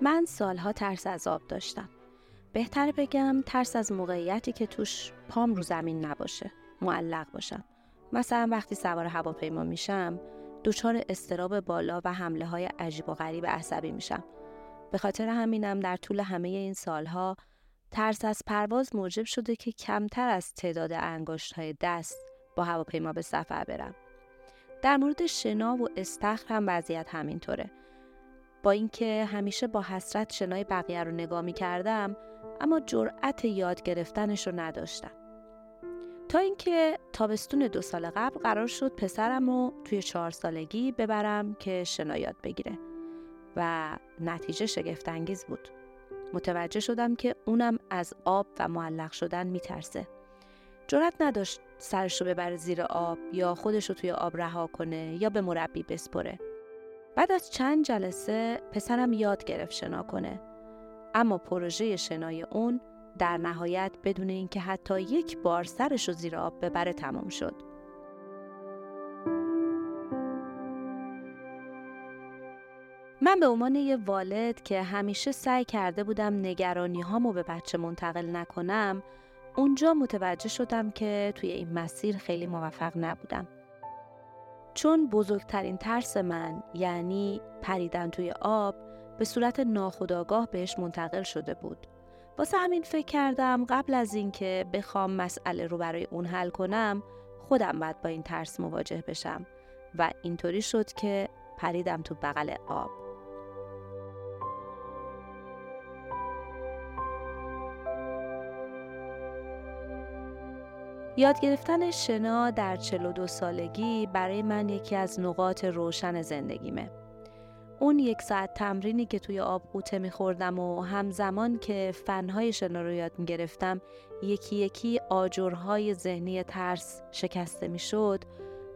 من سالها ترس از آب داشتم. بهتر بگم ترس از موقعیتی که توش پام رو زمین نباشه معلق باشم. مثلا وقتی سوار هواپیما میشم دچار استراب بالا و حمله های عجیب و غریب عصبی میشم. به خاطر همینم در طول همه این سالها ترس از پرواز موجب شده که کمتر از تعداد انگشت های دست با هواپیما به سفر برم. در مورد شنا و استخر هم وضعیت همینطوره. اینکه همیشه با حسرت شنای بقیه رو نگاه می کردم اما جرأت یاد گرفتنش رو نداشتم. تا اینکه تابستون دو سال قبل قرار شد پسرم رو توی چهار سالگی ببرم که شنا یاد بگیره و نتیجه شگفتانگیز بود. متوجه شدم که اونم از آب و معلق شدن میترسه. جرأت نداشت سرش رو ببره زیر آب یا خودش رو توی آب رها کنه یا به مربی بسپره. بعد از چند جلسه پسرم یاد گرفت شنا کنه. اما پروژه شنای اون در نهایت بدون اینکه حتی یک بار سرش رو زیر آب ببره تمام شد. من به عنوان یه والد که همیشه سعی کرده بودم نگرانی هامو به بچه منتقل نکنم اونجا متوجه شدم که توی این مسیر خیلی موفق نبودم. چون بزرگترین ترس من یعنی پریدن توی آب به صورت ناخودآگاه بهش منتقل شده بود. واسه همین فکر کردم قبل از اینکه بخوام مسئله رو برای اون حل کنم خودم باید با این ترس مواجه بشم. و اینطوری شد که پریدم تو بغل آب. یاد گرفتن شنا در 42 سالگی برای من یکی از نقاط روشن زندگیمه. اون یک ساعت تمرینی که توی آب قوطه میخوردم و همزمان که فنهای شنا رو یاد می‌گرفتم یکی یکی آجرهای ذهنی ترس شکسته می‌شد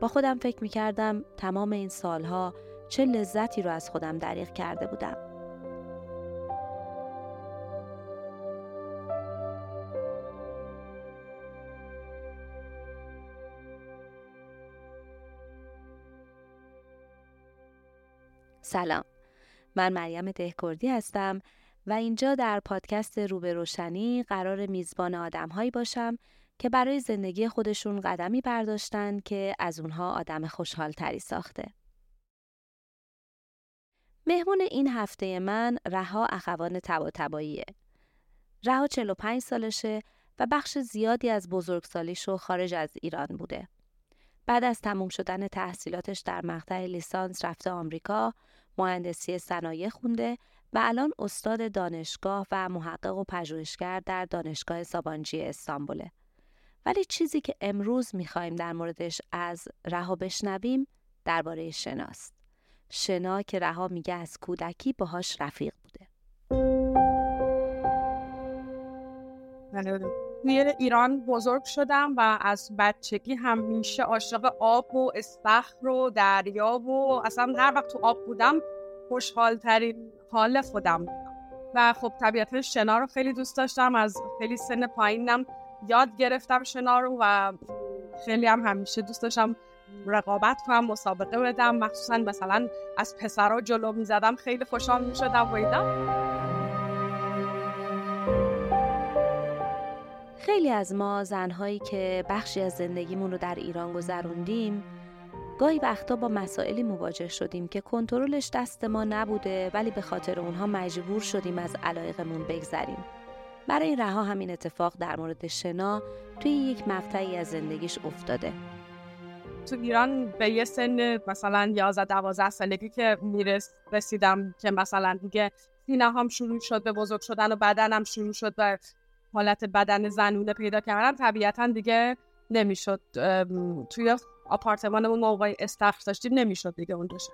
با خودم فکر می‌کردم تمام این سالها چه لذتی رو از خودم دریغ کرده بودم. سلام من مریم دهکردی هستم و اینجا در پادکست روبه روشنی قرار میزبان آدمهایی باشم که برای زندگی خودشون قدمی برداشتن که از اونها آدم خوشحالتری ساخته. مهمون این هفته من رها اخوان تبا تباییه. رها 45 سالشه و بخش زیادی از بزرگسالیشو خارج از ایران بوده. بعد از تموم شدن تحصیلاتش در مقطع لیسانس رفته آمریکا مهندسی صنایع خونده و الان استاد دانشگاه و محقق و پژوهشگر در دانشگاه سابانجی استانبوله. ولی چیزی که امروز می‌خوایم در موردش از رها بشنویم درباره شناست. شنا که رها میگه از کودکی باهاش رفیق بوده. توی ایران بزرگ شدم و از بچگی همیشه عاشق آب و استخر و دریا و اصلا هر وقت تو آب بودم خوشحال ترین حال خودم و خب طبیعتا شنا رو خیلی دوست داشتم از خیلی سن پایینم یاد گرفتم شنا رو و خیلی هم همیشه دوست داشتم رقابت کنم مسابقه بدم. مخصوصا مثلا از پسرها جلو می زدم خیلی خوشحال می شدم و خیلی از ما زنهایی که بخشی از زندگیمون رو در ایران گذروندیم گاهی وقتا با مسائلی مواجه شدیم که کنترلش دست ما نبوده ولی به خاطر اونها مجبور شدیم از علایقمون بگذریم. برای رها همین اتفاق در مورد شنا توی یک مقطعی از زندگیش افتاده. تو ایران به یه سن مثلا 11 12 سالگی که میرس رسیدم که مثلا دیگه سینه هم شروع شد به بزرگ شدن و بدنم شروع شد به حالت بدن زنونه پیدا کردن طبیعتا دیگه نمی‌شد توی آپارتمانمون موقع استخر داشتیم نمی‌شد دیگه اون دوشه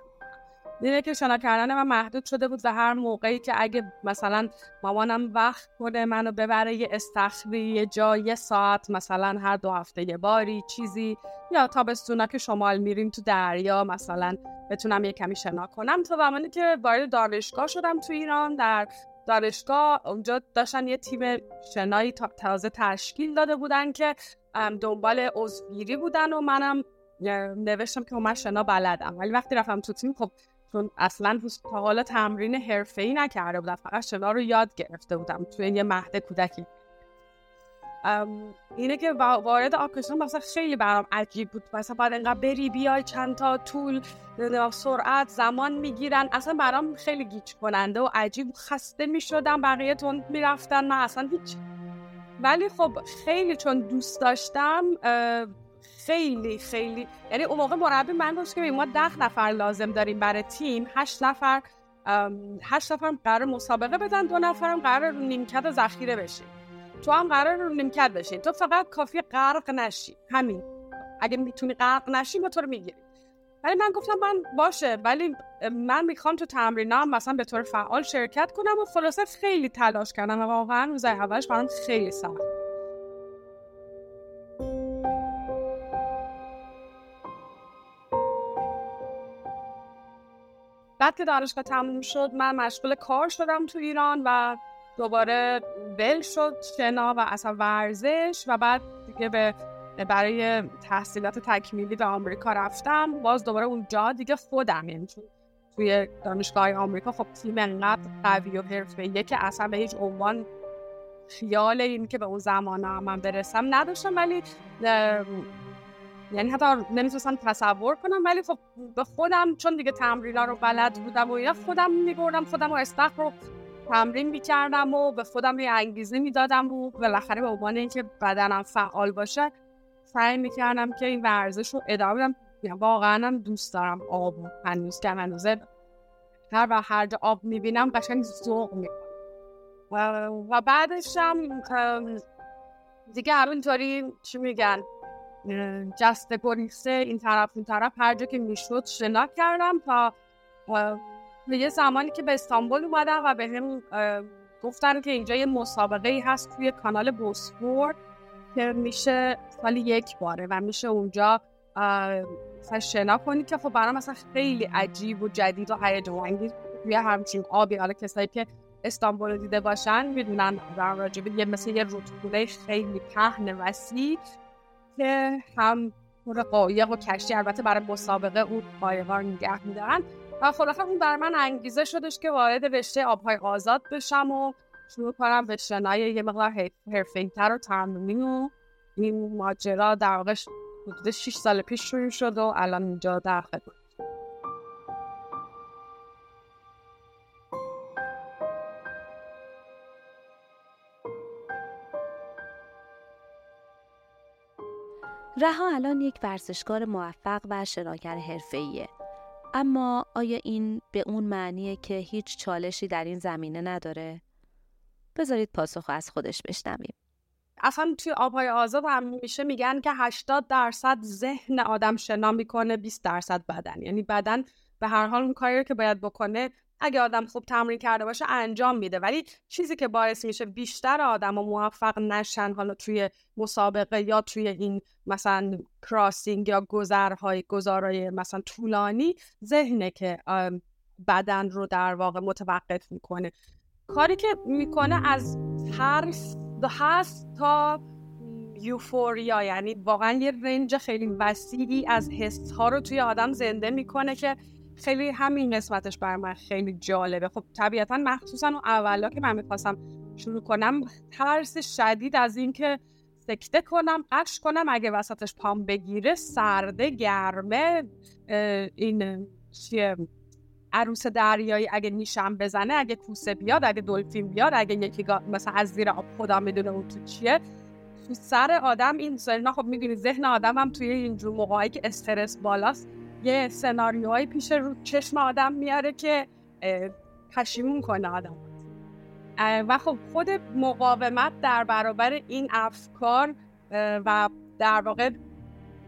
دیگه که شنا کردن من محدود شده بود و هر موقعی که اگه مثلا مامانم وقت کنه منو ببره یه استخری یه جا یه ساعت مثلا هر دو هفته یه باری چیزی یا تابستونا که شمال میریم تو دریا مثلا بتونم یه کمی شنا کنم. تا زمانی که وارد دانشگاه شدم تو ایران در دانشگاه اونجا داشتن یه تیم شنایی تازه تشکیل داده بودن که دنبال عضوگیری بودن و منم نوشتم که من شنا بلدم. ولی وقتی رفتم تو تیم خب چون اصلا تا حالا تمرین ای نکرده بودم فقط شنا رو یاد گرفته بودم توی یه مهد کودکی. اینه که وارد آکشن مثلا خیلی برام عجیب بود. مثلا باید انقدر بری بیای چند تا طول سرعت زمان می‌گیرن. اصلا برام خیلی گیج کننده و عجیب خسته می‌شدم. بقیه تون می‌رفتن. من اصلا هیچ ولی خب خیلی چون دوست داشتم خیلی خیلی. یعنی اون موقع مربی من گفت که ما ده نفر لازم داریم برای تیم. هشت نفر هشت نفر قرار مسابقه بدن. دو نفرم قرار نیمکت ذخیره بشین تو هم قرار رو نیمکت بشین تو فقط کافی غرق نشی. همین. اگه می‌تونی غرق نشی ما تو رو می‌گیری ولی من گفتم من باشه ولی من می‌خوام تو تمرینام مثلا به طور فعال شرکت کنم و خلاصه خیلی تلاش کردم و واقعا روز اولش برام خیلی سخت. بعد که دانشگاه تموم شد من مشغول کار شدم تو ایران و دوباره ول شد شنا و اصلا ورزش و بعد دیگه به برای تحصیلات تکمیلی به آمریکا رفتم. باز دوباره اونجا دیگه خودم یعنی توی دانشگاه آمریکا خب تیم انقدر قوی و حرفه‌ایه که اصلا به هیچ عنوان خیال این که به اون زمان من برسم نداشتم. ولی یعنی حتی نمی‌تونستم تصور کنم. ولی خب به خودم چون دیگه تمرینا رو بلد بودم و اینا خودم میبردم خودم و استخ رو تمرین می‌کردم و به خودم یه انگیزه می‌دادم و بالاخره به عنوان اینکه بدنم فعال باشه سعی می‌کردم که این ورزش رو ادامه بدم. یعنی واقعا هم دوست دارم آب هنوز که هنوزه هر و هر جا آب می‌بینم قشنگ ذوق می‌کنم. و, و بعدش هم دیگه همینطوری چی میگن جسته گریخته این طرف اون طرف هر جا که می‌شد شنا کردم تا به یه زمانی که به استانبول اومدم و به هم گفتن که اینجا یه مسابقه ای هست توی کانال بوسفور که میشه سالی یک باره و میشه اونجا مثلا شنا کنید که خب برام مثلا خیلی عجیب و جدید و هیجان انگیز توی همچین آبی. حالا کسایی که استانبول دیده باشن می‌دونن در راجبه یه مثل یه رودخونه خیلی پهن وسیع که هم قایق و کشتی. البته برای مسابقه اون قایقا نگه میدارن. و خلاصه اون بر من انگیزه شدش که وارد رشته آبهای آزاد بشم و شروع کنم به شنای یه مقدار حرفه‌ای‌تر و تمرینی و این ماجرا در واقع حدود 6 سال پیش شروع شد و الان اینجا در خدمت. رها الان یک ورزشکار موفق و شناگر حرفه‌ایه. اما آیا این به اون معنیه که هیچ چالشی در این زمینه نداره؟ بذارید پاسخ از خودش بشنویم. اصلا توی آبهای آزاد هم میشه میگن که 80 درصد ذهن آدم شنا می‌کنه 20 درصد بدن یعنی بدن به هر حال اون کاری که باید بکنه اگه آدم خوب تمرین کرده باشه انجام میده. ولی چیزی که باعث میشه بیشتر آدم و موفق نشن حالا توی مسابقه یا توی این مثلا کراسینگ یا گذرهای گذارای مثلا طولانی ذهنه که بدن رو در واقع متوقف می‌کنه. کاری که می‌کنه از ترس هست تا یوفوریا یعنی واقعا یه رنج خیلی وسیعی از حس ها رو توی آدم زنده می‌کنه که خیلی همین قسمتش بر من خیلی جالبه. خب طبیعتا مخصوصا اون اولا که من می‌خواستم شروع کنم ترس شدید از اینکه سکته کنم قش کنم اگه وسطش پام بگیره سرده گرمه این چیه عروس دریایی اگه نیشم بزنه اگه کوسه بیاد اگه دلفین بیاد اگه یکی مثلا از زیر آب خدا می‌دونه اون تو چیه. تو سر آدم این سرنا خب می‌دونی ذهن آدم هم توی اینجور موقعی که استرس بالاست یه سناریوهایی پیش رو چشم آدم میاره که پشیمون کنه آدم. و خب خود مقاومت در برابر این افکار و در واقع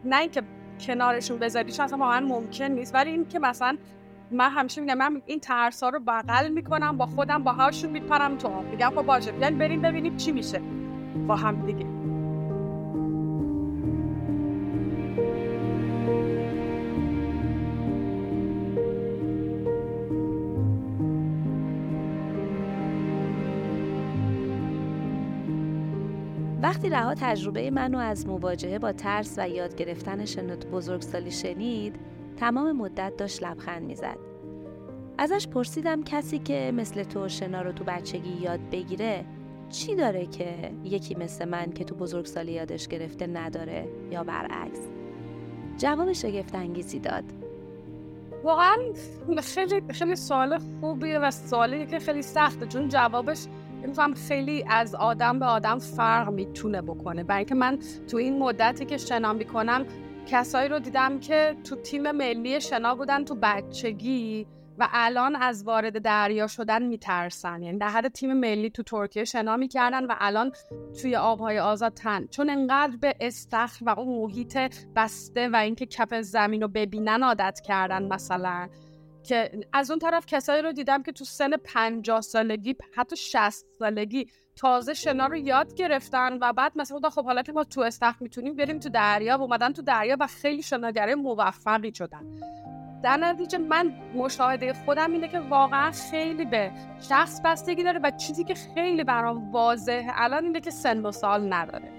نه اینکه کنارشون بذاریش اصلا واقعا ممکن نیست ولی این که مثلا من همیشه میگم من این ترس ها رو بغل می‌کنم با خودم با هاشون میپرم تو آب. میگم خب باشه بیاین بریم ببینیم چی میشه با هم دیگه. وقتی رها تجربه منو از مواجهه با ترس و یاد گرفتن شنوت بزرگسالی شنید تمام مدت داشت لبخند می‌زد. ازش پرسیدم کسی که مثل تو شنا رو تو بچگی یاد بگیره چی داره که یکی مثل من که تو بزرگسالی یادش گرفته نداره یا برعکس؟ جواب شگفت انگیزی داد. واقعا خیلی خیلی سوال خوبیه و سوالی که خیلی سخته چون جوابش میگم خیلی از آدم به آدم فرق می‌تونه بکنه. برای اینکه من تو این مدتی که شنا می‌کنم کسایی رو دیدم که تو تیم ملی شنا بودن تو بچگی و الان از وارد دریا شدن میترسن. یعنی در حد تیم ملی تو ترکیه شنا می‌کردن و الان توی آبهای آزاد تن. چون انقدر به استخر و اون محیط بسته و اینکه کف زمین رو ببینن عادت کردن مثلا. که از اون طرف کسایی رو دیدم که تو سن 50 سالگی حتی 60 سالگی تازه شنا رو یاد گرفتن و بعد مثلا خب حالا که ما تو استخر می‌تونیم بریم تو دریا و اومدن تو دریا و خیلی شناگره موفقی شدن. در نتیجه من مشاهده خودم اینه که واقعا خیلی به شخص بستگی داره و چیزی که خیلی برام واضحه الان اینه که سن و سال نداره.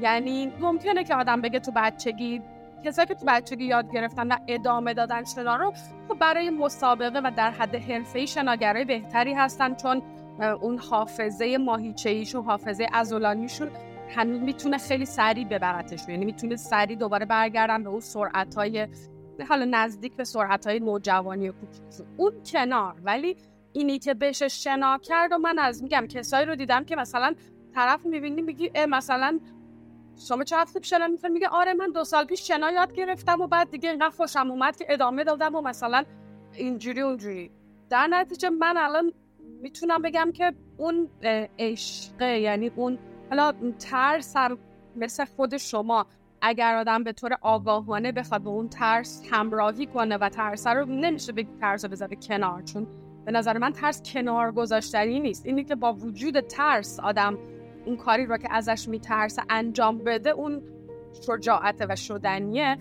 یعنی ممکنه که آدم بگه تو بچگی کسایی که تو بچگی یاد گرفتن و ادامه دادن شنا رو خب برای مسابقه و در حد حرفه‌ای شناگرای بهتری هستن چون اون حافظه ماهیچه‌ایشون حافظه عضلانیشون هنوز می‌تونه خیلی سریع ببرتش یعنی می‌تونه سریع دوباره برگردن به اون سرعت‌های حالا نزدیک به سرعت های نوجوانی و اون کنار. ولی اینی که بهش شنا کرد و من از میگم کسایی رو دیدم که مثلا طرف می‌بینی میگی مثلا شما چه هفته شنا می‌کنی میگه آره من دو سال پیش شنا یاد گرفتم و بعد دیگه اینقدر خوشم اومد که ادامه دادم و مثلا اینجوری اونجوری. در نتیجه من الان می‌تونم بگم که اون عشقه یعنی اون حالا ترس هم مثل خود شما. اگر آدم به طور آگاهانه بخواد به اون ترس همراهی کنه و ترس رو نمیشه به ترس رو بذاره کنار چون به نظر من ترس کنار گذاشتنی نیست. اینی که با وجود ترس آدم اون کاری رو که ازش میترسه انجام بده اون شجاعت و شدنیه.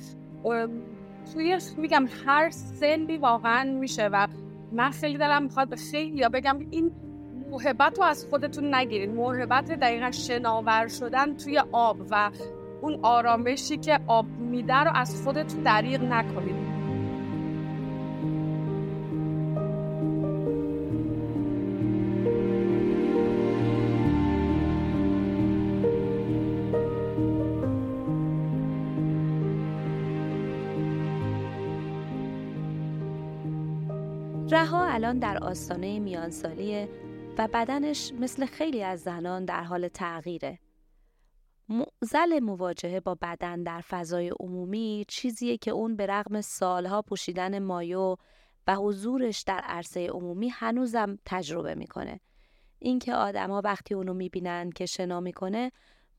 توی میگم هر سنی واقعا میشه و من خیلی دلم می‌خواد به خیلی یا بگم این محبت رو از خودتون نگیرید محبت دقیقا شناور شدن توی آب و اون آرامشی که آب میده رو از خودتون دریغ نکنید الان در آستانه میانسالیه و بدنش مثل خیلی از زنان در حال تغییره. معزل مواجهه با بدن در فضای عمومی چیزیه که اون به رغم سالها پوشیدن مایو و حضورش در عرصه عمومی هنوزم تجربه می‌کنه. اینکه آدما وقتی اونو می‌بینن که شنا می‌کنه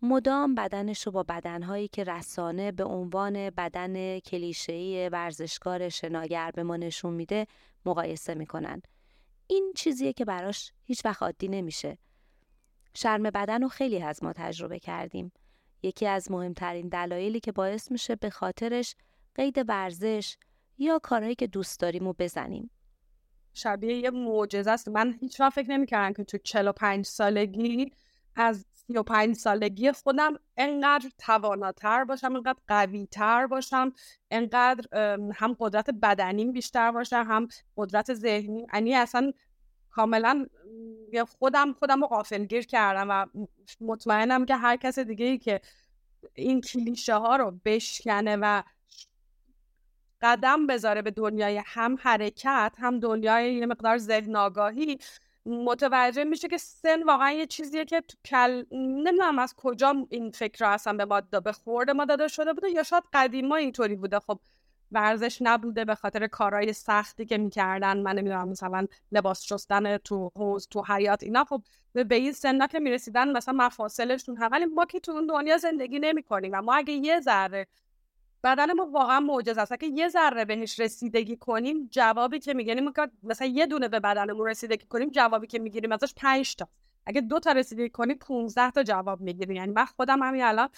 مدام بدنش رو با بدنهایی که رسانه به عنوان بدن کلیشه‌ای ورزشکار شناگر به ما نشون میده مقایسه می‌کنن. این چیزیه که براش هیچ وقت عادی نمیشه. شرم بدن رو خیلی از ما تجربه کردیم. یکی از مهمترین دلایلی که باعث میشه به خاطرش قید ورزش یا کارهایی که دوست داریم و بزنیم. شبیه یه معجزه است. من هیچ وقت فکر نمی‌کردم که تو 45 سالگی از 35 سالگی خودم انقدر تواناتر باشم انقدر قویتر باشم انقدر هم قدرت بدنیم بیشتر باشه هم قدرت ذهنی. یعنی اصلا کاملا خودم خودم رو غافلگیر کردم و مطمئنم که هر کس دیگه ای که این کلیشه ها رو بشکنه و قدم بذاره به دنیای هم حرکت هم دنیای یه مقدار ذهن آگاهی متوجه میشه که سن واقعا یه چیزیه که تو کل نمی‌دونم از کجا این فکر رو اصلا به ما به خورده ما داده شده بوده یا شاید قدیما اینطوری بوده. خب ورزش نبوده به خاطر کارهای سختی که می‌کردن من نمی‌دونم مثلا لباس شستن تو حوز تو حیات اینا. خب به این سنا که می‌رسیدن مثلا مفاصلشون هم ولی ما که تو اون دنیا زندگی نمی‌کنیم و ما اگه یه ذره بدن ما واقعا معجزه است. که یه ذره بهش رسیدگی کنیم جوابی که می‌گیریم مثلا یه دونه به بدنمون رسیدگی کنیم جوابی که می‌گیریم ازش 5 تا. اگه دو تا رسیدگی کنیم 15 تا جواب می‌گیریم یعنی من خودم همین الان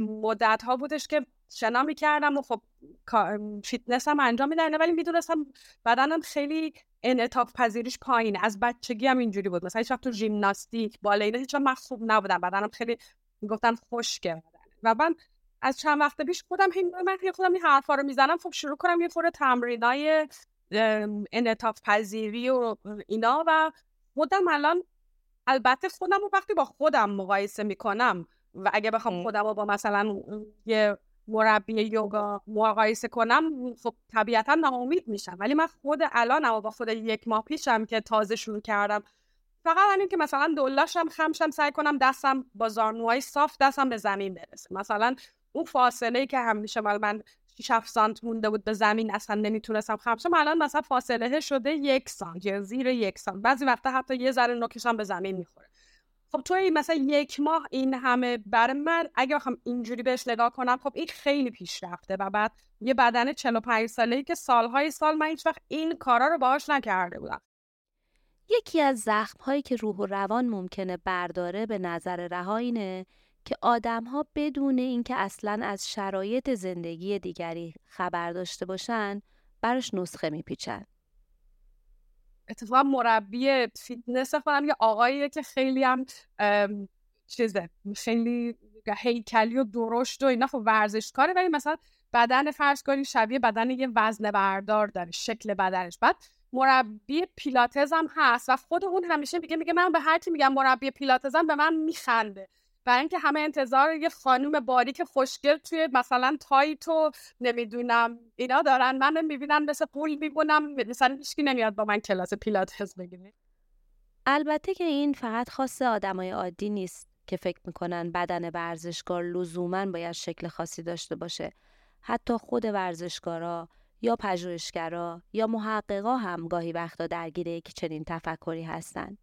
مدت ها بودش که شنا می‌کردم و خب فیتنس هم انجام میدن ولی می‌دونستم بدنم خیلی انعطاف پذیریش پایینه از بچگی هم اینجوری بود. مثلا هیچ وقت تو ژیمناستیک باله اینا هیچ من نبودم. بدنم خیلی می‌گفتن خشکه و من از چند وقت پیش خودم من خودم این حرفا رو می‌زنم خب شروع کنم یه فور تمرینای انعطاف پذیری و اینا و خودم الان البته خودم رو وقتی با خودم مقایسه می‌کنم و اگه بخوام خودم رو با مثلا یه مربی یوگا مقایسه کنم خب طبیعتا ناامید میشم. ولی من خود الانم با خود یک ماه پیشم که تازه شروع کردم فقط همین که مثلا دلاشم خمشم سعی کنم دستم با زانوهای صاف دستم به زمین برسه. مثلا اون فاصله ای که همیشه مال من 6 سانت مونده بود به زمین اصلا نمی‌تونستم خمشم الان مثلا فاصله شده یک سانت یا زیر یک سانت. بعضی وقتا حتی یه ذره نوکشم به زمین می‌خوره. خب توی مثلا یک ماه این همه برای من اگه بخوام اینجوری بهش نگاه کنم خب این خیلی پیشرفته و بعد یه بدن 45 ساله ای که سالهای سال من هیچ وقت این کارا رو باهاش نکرده بودم. یکی از زخم هایی که روح و روان ممکنه برداره به نظر رها اینه که آدم ها بدون اینکه اصلا از شرایط زندگی دیگری خبر داشته باشن براش نسخه میپیچن. اتفاقا مربی فیتنس خودم یه آقاییه که خیلی هم چیزه خیلی هیکلی و درشت و اینا خب ورزشکاره ولی مثلا بدن فرض کنی شبیه بدن یه وزن بردار داره شکل بدنش. بعد مربی Pilates هم هست و خود اون همیشه میگه میگه من به هر کی میگم مربی Pilates م به من میخنده. برای اینکه همه انتظار یه خانوم باریک خوشگل توی مثلا tight و نمی‌دونم اینا دارن. من می‌بینن مثل غول می‌مونم مثلا هیچکی نمیاد با من کلاس Pilates بگیره. البته که این فقط خاص آدمای عادی نیست که فکر می‌کنن بدن ورزشکار لزوما باید شکل خاصی داشته باشه. حتی خود ورزشکارا یا پژوهشگرا یا محققا هم گاهی وقتا درگیر یک چنین تفکری هستند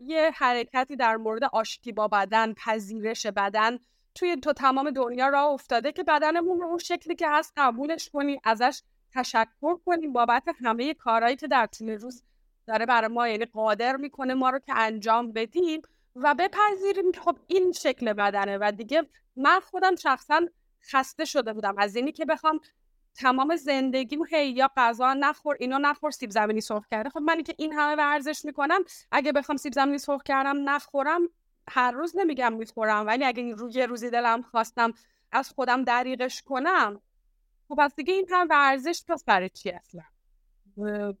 یه حرکتی در مورد آشتی با بدن پذیرش بدن توی تو تمام دنیا را افتاده که بدنمون رو اون شکلی که هست قبولش کنیم ازش تشکر کنیم بابت همه کارهایی که در طول روز داره برای ما یعنی قادر می‌کنه ما رو که انجام بدیم و بپذیریم که خب این شکل بدنه. و دیگه من خودم شخصا خسته شده بودم. از اینی که بخوام تمام زندگیم هی یا غذا نخور اینو نخور سیب زمینی سرخ کرده. خب من که این همه ورزش می‌کنم اگه بخوام سیب زمینی سرخ کردم نخورم هر روز نمیگم می‌خورم. ولی اگه روی روزی دلم خواستم از خودم دریغش کنم خب پس دیگه این هم ورزش پس برای چی اصلا؟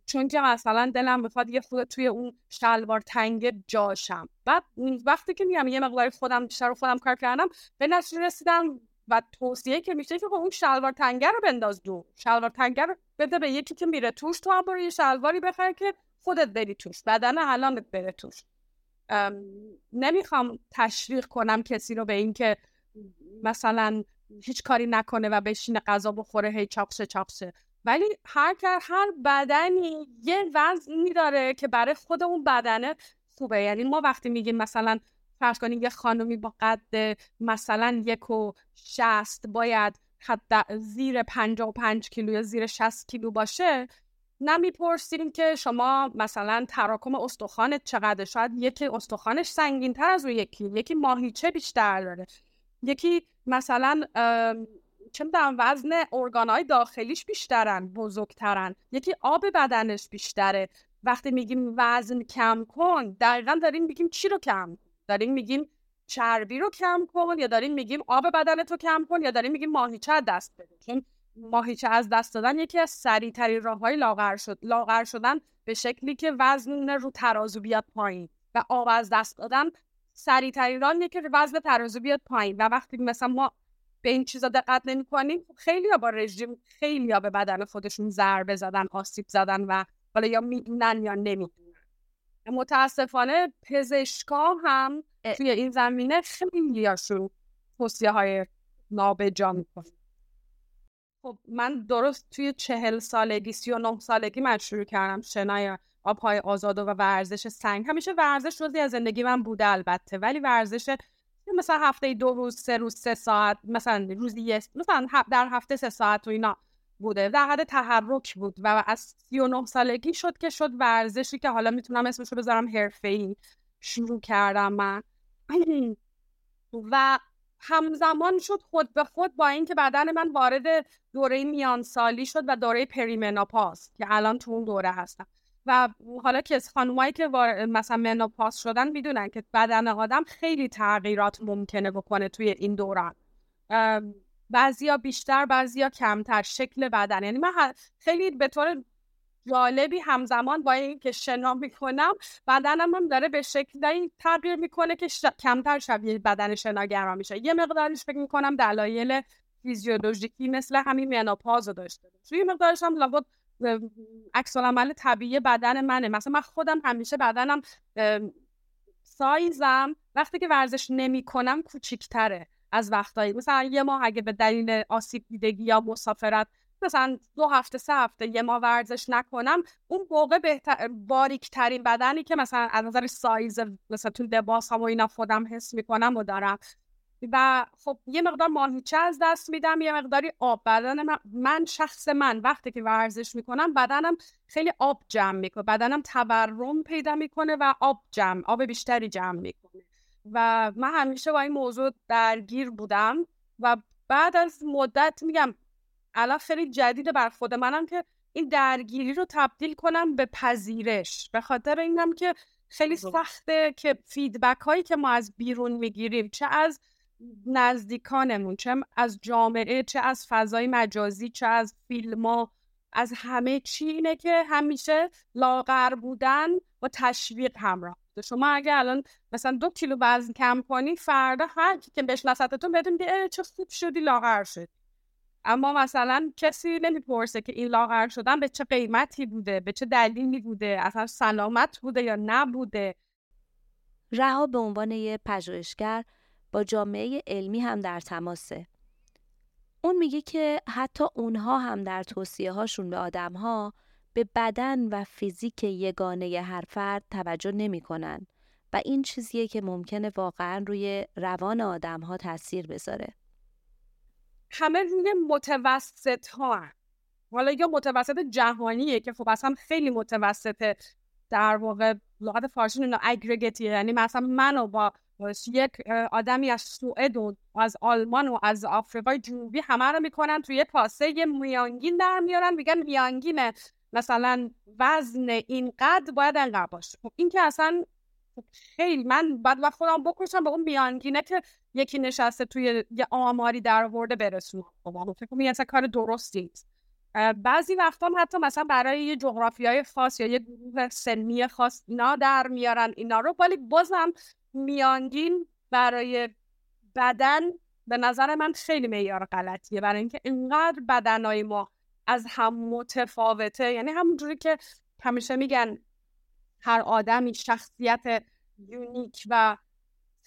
چون که مثلا دلم بخواد یه خود توی اون شلوار تنگ جاشم. بعد وقتی که میگم یه مقداری خودم بیشتر خودم کار کردم به نتیجه رسیدم و توصیه که میشه که خب اون شلوار تنگه رو بنداز دو. شلوار تنگه رو بده به یکی که میره توش تو هم برو یه شلواری بخر که خودت بری توش. بدن الانت بره توش. نمی‌خوام تشویق کنم کسی رو به اینکه مثلا هیچ کاری نکنه و بشینه غذا بخوره هی چاقشه چاقشه. ولی هر هر بدنی یه وزنی داره که برای خود اون بدنه خوبه. یعنی ما وقتی میگیم مثلا فرض کنید یه خانمی با قد مثلا یک و شست باید حد زیر پنجا و پنج کیلو یا زیر شست کیلو باشه نمی‌پرسیم که شما مثلا تراکم استخوانت چقدر شاید یکی استخوانش سنگین تر از اون یکی یکی ماهیچه بیشتر داره. یکی مثلا چه می‌دونم وزن ارگانهای داخلیش بیشترن بزرگترن. یکی آب بدنش بیشتره. وقتی میگیم وزن کم کن دقیقا داریم میگیم چی رو کم داریم میگیم چربی رو کم کن یا داریم میگیم آب بدنت رو کم کن یا داریم میگیم ماهیچه دست بده چون ماهیچه از دست دادن یکی از سریعترین راههای لاغر شد لاغر شدن به شکلی که وزن رو ترازو بیاد پایین و آب از دست دادن سریعترین راه که وزن ترازو بیاد پایین و وقتی مثلا ما به این چیزا دقت نمی کنیم خیلی با رژیم خیلی به بدن خودشون ضربه زدن آسیب زدن و حالا یا می‌دونن یا نمی‌دونن. متاسفانه پزشکا هم توی این زمینه خیلی هاشون توصیه های نابجا می‌کنن. خب من درست توی چهل سالگی سی و نه سالگی من شروع کردم شنای آبهای آزاد و ورزش سنگ. همیشه ورزش روزی از زندگی من بوده البته ولی ورزش مثلا هفته دو روز سه روز سه ساعت مثلا روزی یه مثلا در هفته سه ساعت و اینا بوده در حد تحرک بود و از 39 سالگی شد که شد ورزشی که حالا می‌تونم اسمشو بذارم ای شروع کردم من. و همزمان شد خود به خود با اینکه بدن من وارد دوره میان سالی شد و دوره پریمنوپاز که الان تو اون دوره هستم. و حالا که خانومایی که مثلا منوپاز شدن می‌دونن که بدن آدم خیلی تغییرات ممکنه بکنه توی این دوران. بعضیا بیشتر بعضیا کمتر شکل بدن. یعنی من خیلی به طور جالبی همزمان با اینکه شنا می‌کنم بدنم هم داره به شکلی تغییر می‌کنه که کمتر شبیه بدن شناگرا میشه. یه مقدارش فکر می‌کنم دلایل فیزیولوژیکی مثل همین منوپاز رو داشته باشه. یه مقدارش هم لابد عکس عمل طبیعی بدن منه. مثلا من خودم همیشه بدنم سایزم وقتی که ورزش نمی کنم کوچیکتره. از وقتایی. مثلا یه ماه اگه به دلیل آسیب دیدگی یا مسافرت مثلا دو هفته سه هفته یه ماه ورزش نکنم اون موقع بهتر باریک ترین بدنی که مثلا از نظر سایز مثلا تو لباس هم و اینا خودم حس می‌کنم و دارم. و خب یه مقدار ماهیچه از دست میدم یه مقداری آب. بدن من شخص من وقتی که ورزش می‌کنم بدنم خیلی آب جمع می‌کنه. بدنم تورم پیدا می‌کنه و آب جمع آب بیشتری جمع می‌کنه. و من همیشه با این موضوع درگیر بودم و بعد از مدت میگم الان خیلی جدید بر خود منم که این درگیری رو تبدیل کنم به پذیرش. به خاطر اینم که خیلی سخته که فیدبک هایی که ما از بیرون می‌گیریم چه از نزدیکانمون چه از جامعه چه از فضای مجازی چه از فیلم ها از همه چی اینه که همیشه لاغر بودن و تشویق همراه. شما اگه الان مثلا دو کیلو وزن کم کنی فردا هر کی که بشناستتون بدون که چه خوب شدی لاغر شد اما مثلا کسی نمی‌پرسه که این لاغر شدن به چه قیمتی بوده به چه دلیلی بوده اصلا سلامت بوده یا نبوده رها به عنوان یه پژوهشگر با جامعه علمی هم در تماسه. اون میگه که حتی اونها هم در توصیه هاشون به آدم ها به بدن و فیزیک یگانه هر فرد توجه نمی‌کنن و این چیزیه که ممکنه واقعا روی روان آدم ها تاثیر بذاره. همه روی متوسط ها حالا یا متوسط جهانیه که خب اصلا خیلی متوسطه. در واقع لغت فارسی اون اگریگیتیه یعنی مثلا منو با یک آدمی از سوئد و از آلمان و از آفریقای جنوبی همه رو می‌کنن توی یه میانگین در میارن میگن میانگین مثلا وزن اینقدر باید انقدر باشه. خب این که اصلا خیلی من بعد وقت خودم بکشم به اون میانگینه که یکی نشسته توی یه آماری در ورده برسون. خب فکر کنم اصلا کار درستی بعضی وقتا هم حتی مثلا برای یه جغرافی های خاص یا یه گروه سنی خاص اینا در میارن اینا رو ولی بازم میانگین برای بدن به نظر من خیلی معیار غلطیه. برای اینکه اینقدر بدنهای ما از هم متفاوته. یعنی همونجوری که همیشه میگن هر آدمی شخصیت یونیک و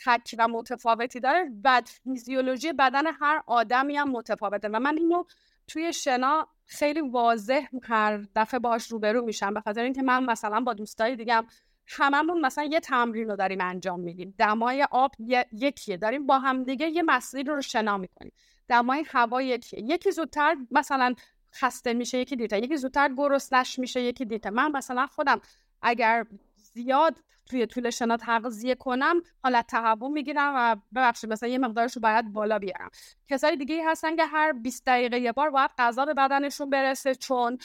تک و متفاوتی داره بد فیزیولوژی بدن هر آدمی هم متفاوته. و من اینو توی شنا خیلی واضح هر دفعه باش روبرو میشم. به خاطر اینکه من مثلا با دوستای دیگم هممون مثلا یه تمرین رو داریم انجام میدیم. دمای آب یکیه. داریم با هم دیگه یه مسیر رو شنا می‌کنیم. دمای هوا یکیه. یکی زودتر مثلا خسته میشه یکی دیتا یکی زودتر گرسنش میشه یکی دیتا. من مثلا خودم اگر زیاد توی طول شنا تغذیه کنم حالت تهوع می‌گیرم و ببخشید مثلا یه مقدارش رو باید بالا بیارم. کسای دیگه هستن که هر 20 دقیقه یه بار باید غذا به بدنشون برسه چون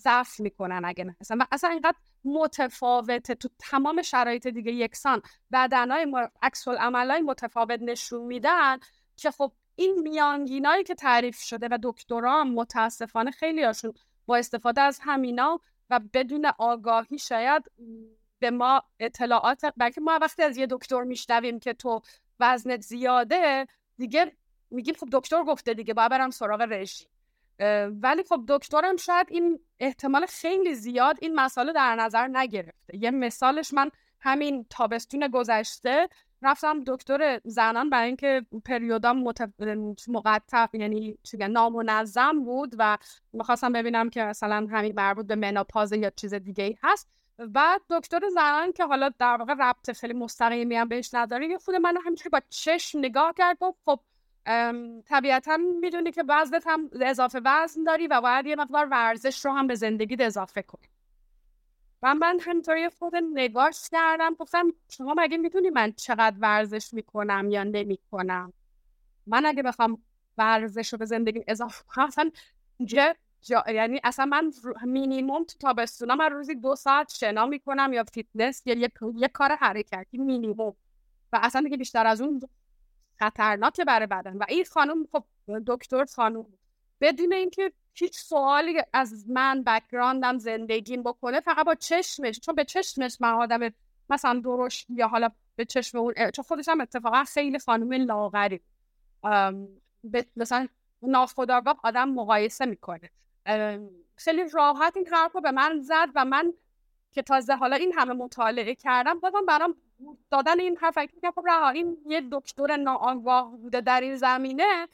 ضعف می‌کنن اگه نه اصلا اصلا اینقدر متفاوته تو تمام شرایط دیگه یکسان. بدنهای عکس های متفاوت نشون میدن که خب این میانگینایی که تعریف شده و دکتران متاسفانه خیلی هاشون با استفاده از همینا و بدون آگاهی شاید به ما اطلاعات بلکه ما وقتی از یه دکتر میشنویم که تو وزنت زیاده دیگه میگیم خب دکتر گفته دیگه باید برم سراغ رژیم. ولی خب دکترم شاید این احتمال خیلی زیاد این مسئله در نظر نگرفته. یه مثالش من همین تابستون گذشته رفتم دکتر زنان برای اینکه پریودام متف... مقطع یعنی نامنظم بود و می‌خواستم ببینم که مثلا همین مربوط به مناپاز یا چیز دیگه ای هست. و دکتر زنان که حالا در واقع ربط خیلی مستقیمی هم بهش نداره یه خود من همینطوری با چشم نگاه کرد گفت خب طبیعتا می‌دونی که وزنت هم اضافه وزن داری و باید یه مقدار ورزش رو هم به زندگیت اضافه کنی و من همینطوری خود نگاش کردم گفتم شما مگه می‌دونی من چقدر ورزش می‌کنم یا نمی‌کنم؟ من اگه بخوام ورزش رو به زندگی اضافه کنم اصلا جا... یعنی اصلا من مینیموم تو تابستونا من روزی دو ساعت شنا می‌کنم یا فیتنس یا یه, یه کار حرکتی مینیموم و اصلا دیگه بیشتر از اون خطرناکه برای بدن. و این خانم خب دکتر خانم بدون اینکه هیچ سوالی از من بکگراندم زندگیم بکنه فقط با چشمش چون به چشمش من آدم مثلا درش یا حالا به چشم اون چون خودش هم اتفاقا خیلی خانم لاغری. مثلا ناخداگاه آدم مقایسه می‌کنه. خیلی راحت این حرف رو به من زد و من که تازه حالا این همه مطالعه کردم بازم برام دادن این حرف فکر خب این یه دکتر ناآگاه بوده در این زمینه.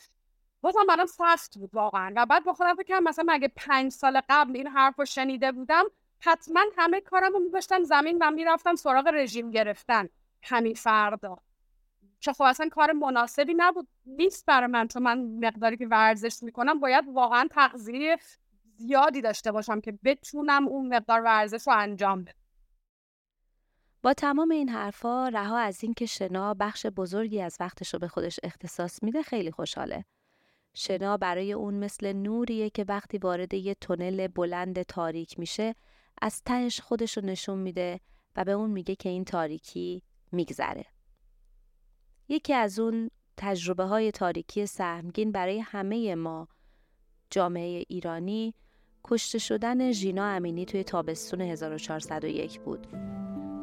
بازم برام سخت بود واقعا. و بعد با خودم فکر کردم مثلا اگه پنج سال قبل این حرف رو شنیده بودم حتما همه کارم رو میذاشتم زمین و می‌رفتم سراغ رژیم گرفتن. همین فردا. چه خب اصلا کار مناسبی نبود. نیست برای من چون من مقداری که ورزش می‌کنم باید واقعا تغذیه زیادی داشته باشم که بتونم اون مقدار ورزش رو انجام بدم. با تمام این حرفا رها از اینکه شنا بخش بزرگی از وقتش رو به خودش اختصاص میده خیلی خوشحاله. شنا برای اون مثل نوریه که وقتی وارد یه تونل بلند تاریک میشه از تهش خودش رو نشون میده و به اون میگه که این تاریکی میگذره. یکی از اون تجربه های تاریکی سهمگین برای همه ما جامعه ایرانی کشته شدن ژینا امینی توی تابستون 1401 بود.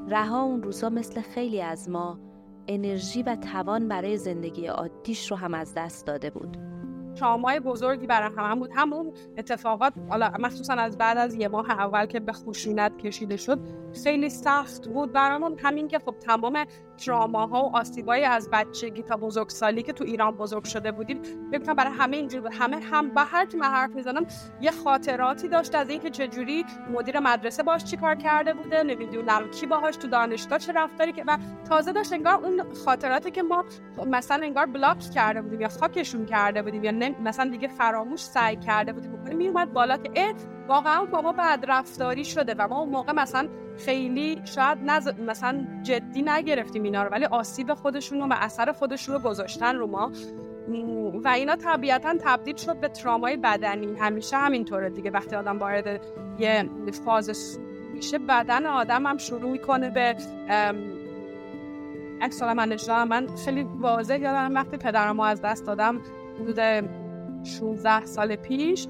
رها اون روزا مثل خیلی از ما انرژی و توان برای زندگی عادیش رو هم از دست داده بود. ترامای بزرگی برای همه بود. همون اتفاقات حالا مخصوصا از بعد از یه ماه اول که به خشونت کشیده شد خیلی سخت بود. برامون همین که خب تمام تراماها و آسیبای از بچگی تا بزرگسالی که تو ایران بزرگ شده بودیم ببینم برای همه اینجوری بود. همه هم به هر کی من حرف می‌زنم یه خاطراتی داشت از اینکه چجوری مدیر مدرسه باش چیکار کرده بوده نمی‌دونم کی باهاش تو دانشگاه چه رفتاری که و تازه داشت انگار اون خاطراتی که ما مثلا انگار بلاک کرده بودیم یا خاکشون کرده بودیم یا مثلا دیگه فراموش سعی کرده بودیم میومد بالا که واقعا بابا بعد رفتاری شده و ما اون موقع مثلا خیلی شاید نز... مثلا جدی نگرفتیم اینا رو ولی آسیب خودشون و اثر خودشون رو گذاشتن رو ما. و اینا طبیعتا تبدیل شد به ترامای بدنی. همیشه همینطوره دیگه. وقتی آدم وارد یه فاز میشه بدن آدم هم شروع کنه به عکس من من خیلی واضح یادم وقتی پدرم از دست دادم حدود 16 سال پیش.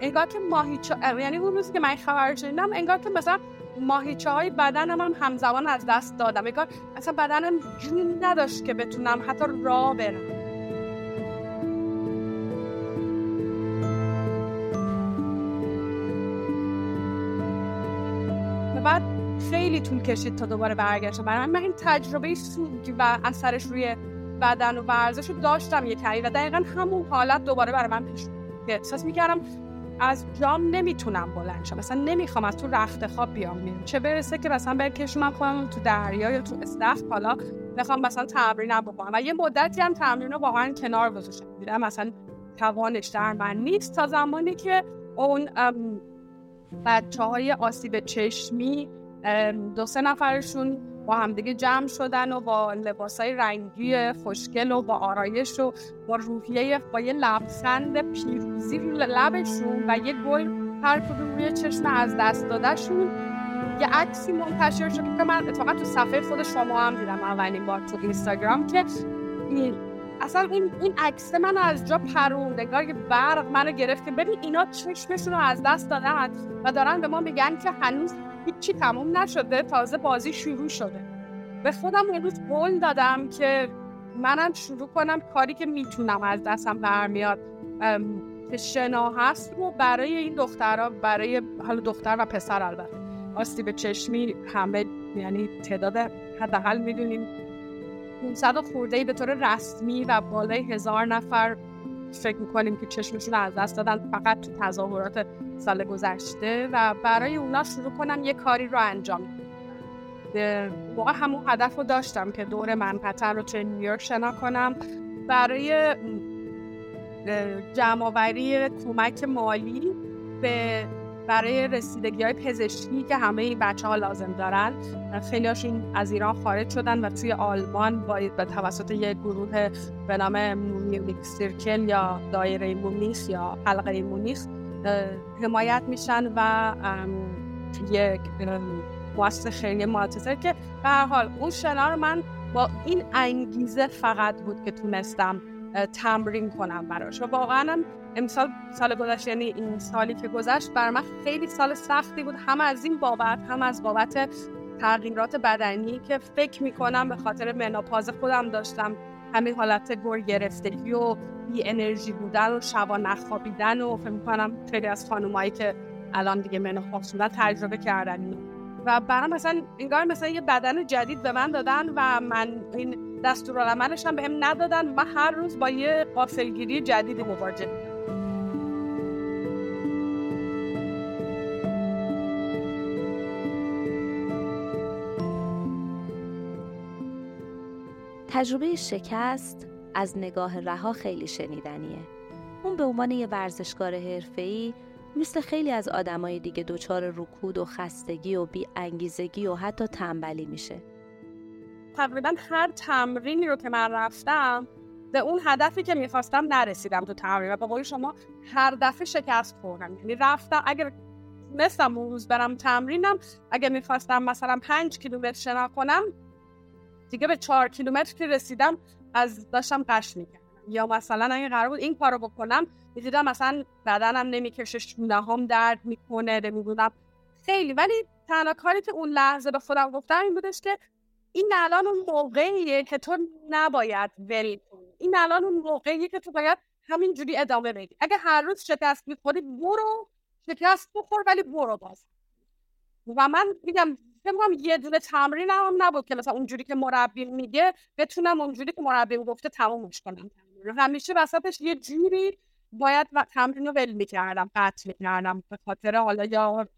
انگار که ماهیچه یعنی اون روزی که من خبر شدیدم انگار که مثلا ماهیچه های بدنم هم همزمان از دست دادم. انگار اصلا بدنم جون نداشت که بتونم حتی راه برم. بعد خیلی طول کشید تا دوباره برگشتم. برای من این تجربه سوگ و اثرش روی بدن و ورزش رو داشتم یه کمی و دقیقا همون حالت دوباره برای من پیش احساس می‌کردم از جام نمی‌تونم بلند شم. مثلا نمی‌خوام از تو رخت خواب بیام میرم چه برسه که مثلا بکشم خودم تو دریا یا تو استخ حالا بخوام مثلا تمرین بکنم. و یه مدتی هم تمرین رو واقعا کنار گذاشتم. دیدم مثلا توانش در من نیست. تا زمانی که اون بچه های آسیب چشمی دو سه نفرشون با همدیگه جمع شدن و با لباسای رنگی خوشگل و با آرایش و با روحیه با یه لبخند پیروزی رو لبشون و یه گل هر کدوم روی چشم از دست دادهشون. یه عکسی منتشر شد که من اتفاقا تو صفحه خود شما هم دیدم اولین بار تو اینستاگرام که اصلا این این عکس من از جا پروند انگار که برق منو گرفت که ببین اینا چشمشون رو از دست دادن و دارن به ما میگن که هنوز هیچی تموم نشده تازه بازی شروع شده. به خودم امروز قول دادم که منم شروع کنم کاری که می‌تونم از دستم برمیاد. که شنا هست رو برای این دخترها برای حالا دختر و پسر البته. آسیب چشمی همه یعنی تعداد حداقل می‌دونیم 500 خورده به طور رسمی و بالای هزار نفر فکر می‌کنیم که چشمشون از دست دادن فقط تو تظاهرات سال گذشته و برای اونا شروع کنم یه کاری رو انجام موقع همون هدف رو داشتم که دور منقطع رو توی نیویورک شنا کنم. برای جمعآوری کمک مالی به برای رسیدگی های پزشکی که همه این بچه ها لازم دارن. خیلی هاشون از ایران خارج شدن و توی آلمان به توسط یک گروه به نام مونیخ سیرکل یا دایره مونیخ یا حلقه مونیخ حمایت میشن و یک مؤسسه خیلی مالتزر که به هر حال اون شنا رو من با این انگیزه فقط بود که تونستم تمرین کنم براش. و واقعا امسال سال گذشته یعنی این سالی که گذشت بر من خیلی سال سختی بود. هم از این بابت هم از بابت تغییرات بدنی که فکر می‌کنم به خاطر مناپاز خودم داشتم. همین حالت گور گرفتگی و بی انرژی بودن و شبا نخوابیدن و فکر می‌کنم خیلی از خانومایی که الان دیگه مناپاز شدن تجربه کردن و برام مثلا انگار مثلا یه بدن جدید به من دادن و من این دستورالعملش هم بهم ندادن. و هر روز با یه قافلگیری جدیدی مواجه تجربه شکست از نگاه رها خیلی شنیدنیه. اون به عنوان یه ورزشکار حرفه‌ای مثل خیلی از آدمای دیگه دچار رکود و خستگی و بی انگیزگی و حتی تنبلی میشه. تقریبا هر تمرینی رو که من رفتم به اون هدفی که می‌خواستم نرسیدم تو تمرین و به قول شما هر دفعه شکست خوردم یعنی رفتم اگر مثلا اون روز برم تمرینم اگر می‌خواستم مثلا پنج کیلومتر شنا کنم دیگه به چهار کیلومتر که رسیدم از داشتم قش می‌کردم. یا مثلا اگه قرار بود این کارو بکنم می‌دیدم مثلا بدنم نمی‌کشه شونه هم درد می‌کنه نمی‌دونم. خیلی. ولی تنها کاری که اون لحظه به خودم گفتم این بودش که این الان اون موقعیه که تو نباید ول کنی این الان اون موقعیه که تو باید همینجوری ادامه بدی. اگه هر روز شکست می‌خوری برو. شکست بخور ولی برو باز. و من میگم فکر یه دونه تمرین هم نبود که مثلا اونجوری که مربی میگه بتونم اونجوری که مربی گفته تمومش کنم. همیشه وسطش یه جوری باید تمرین رو ول می‌کردم قطع می‌کردم. به خاطر حالا یا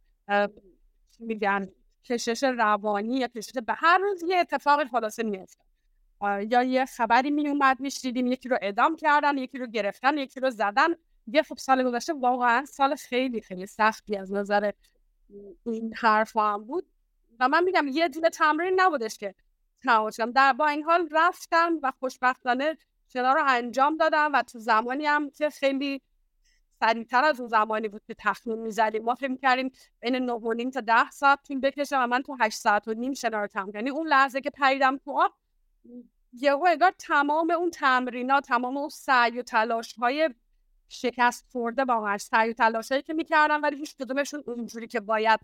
میگن کشش روانی یا کشش به هر روز یه اتفاق خلاصه میفته یا یه خبری میومد میشیدیم یکی رو ادام کردن یکی رو گرفتن یکی رو زدن. یه خب سال گذشته واقعا سال خیلی خیلی سختی از نظر این حرف هم بود. و من میگم یه دونه تمرین نبودش که تمام در با این حال رفتم و خوشبختانه شنا رو انجام دادم و تو زمانی هم که خیلی سریعتر از اون زمانی بود که تخمین می‌زدیم ما فکر کردیم بین 9 و نیم تا 10 ساعت طول بکشه و من تو 8 ساعت و نیم شنا رو تمرین یعنی اون لحظه که پریدم تو آب یهو انگار تمام اون تمرینات تمام اون سعی و تلاش های شکست خورده با سعی و تلاش هایی که می‌کردم ولی هیچ کدومشون اونجوری که باید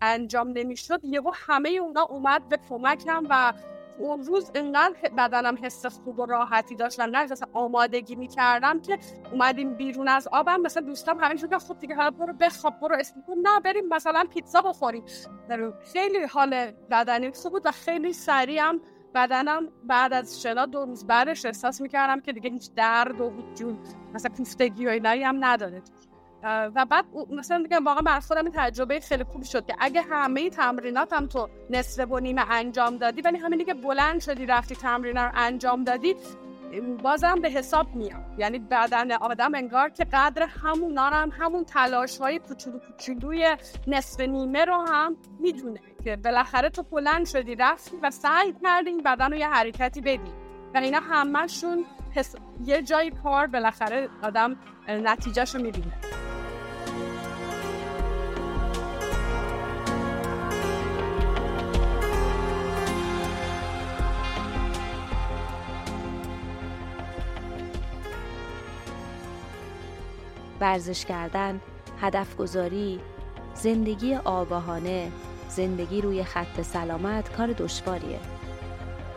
انجام نمی‌شد. یهو همه اونا اومد به کمکم و اون روز اینقدر بدنم حس خوب و راحتی داشت و نه آمادگی می‌کردم که اومدیم بیرون از آبم. مثلا دوستم همین که خب دیگه حالا برو بخواب برو اسم نه بریم مثلا پیتزا بخوریم. خیلی حال بدنی خوب بود و خیلی سریعم بدنم بعد از شنا دو روز بعدش احساس می‌کردم که دیگه هیچ درد و جون مثلا کوفتگی و اینایی هم نداره. و بعد مثلا دیگه واقعا بر خودم این تجربه خیلی خوبی شد که اگه همه تمریناتم تو نصف و نیمه انجام دادی ولی همینی که بلند شدی رفتی تمرین رو انجام دادی بازم به حساب میاد یعنی بدن آدم انگار که قدر همون هم همون تلاش های کوچولو کوچولوی نصف نیمه رو هم می‌دونه که بالاخره تو بلند شدی رفتی و سعی کردی این بدن رو یه حرکتی بدی. و اینا همشون یه جای کار بالاخره آدم نتیجهش رو می‌بینه. ورزش کردن، هدف گذاری، زندگی آگاهانه، زندگی روی خط سلامت کار دشواریه.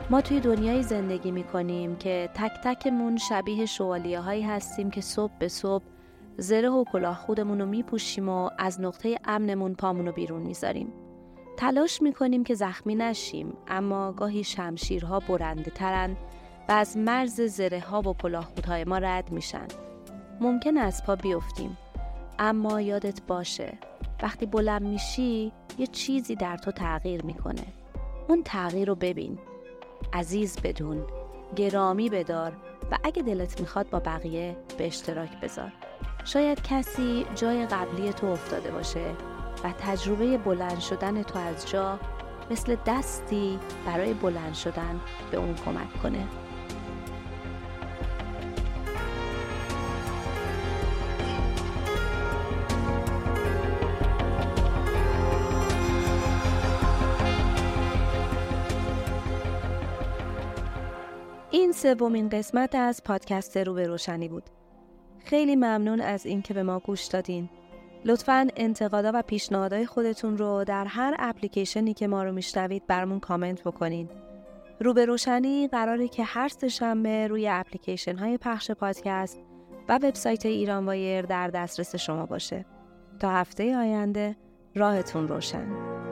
ما توی دنیای زندگی می کنیم که تک تکمون شبیه شوالیه هایی هستیم که صبح به صبح زره و کلاه خودمون رو می پوشیم و از نقطه امنمون پامون رو بیرون می‌ذاریم. تلاش می کنیم که زخمی نشیم اما گاهی شمشیرها برنده ترن و از مرز زره ها و کلاه ما رد میشن. ممکن از پا بیفتیم. اما یادت باشه وقتی بلند میشی یه چیزی در تو تغییر می‌کنه. اون تغییر رو ببین. عزیز بدون گرامی بدار و اگه دلت می‌خواد با بقیه به اشتراک بذار. شاید کسی جای قبلی تو افتاده باشه و تجربه بلند شدن تو از جا مثل دستی برای بلند شدن به اون کمک کنه. سومین قسمت از پادکست رو به روشنی بود. خیلی ممنون از اینکه به ما گوش دادین. لطفا انتقادا و پیشنهادهای خودتون رو در هر اپلیکیشنی که ما رو میشنوید برمون کامنت بکنین. رو به روشنی قراره که هر شنبه روی اپلیکیشن های پخش پادکست و وبسایت ایران وایر در دسترس شما باشه. تا هفته آینده راهتون روشن.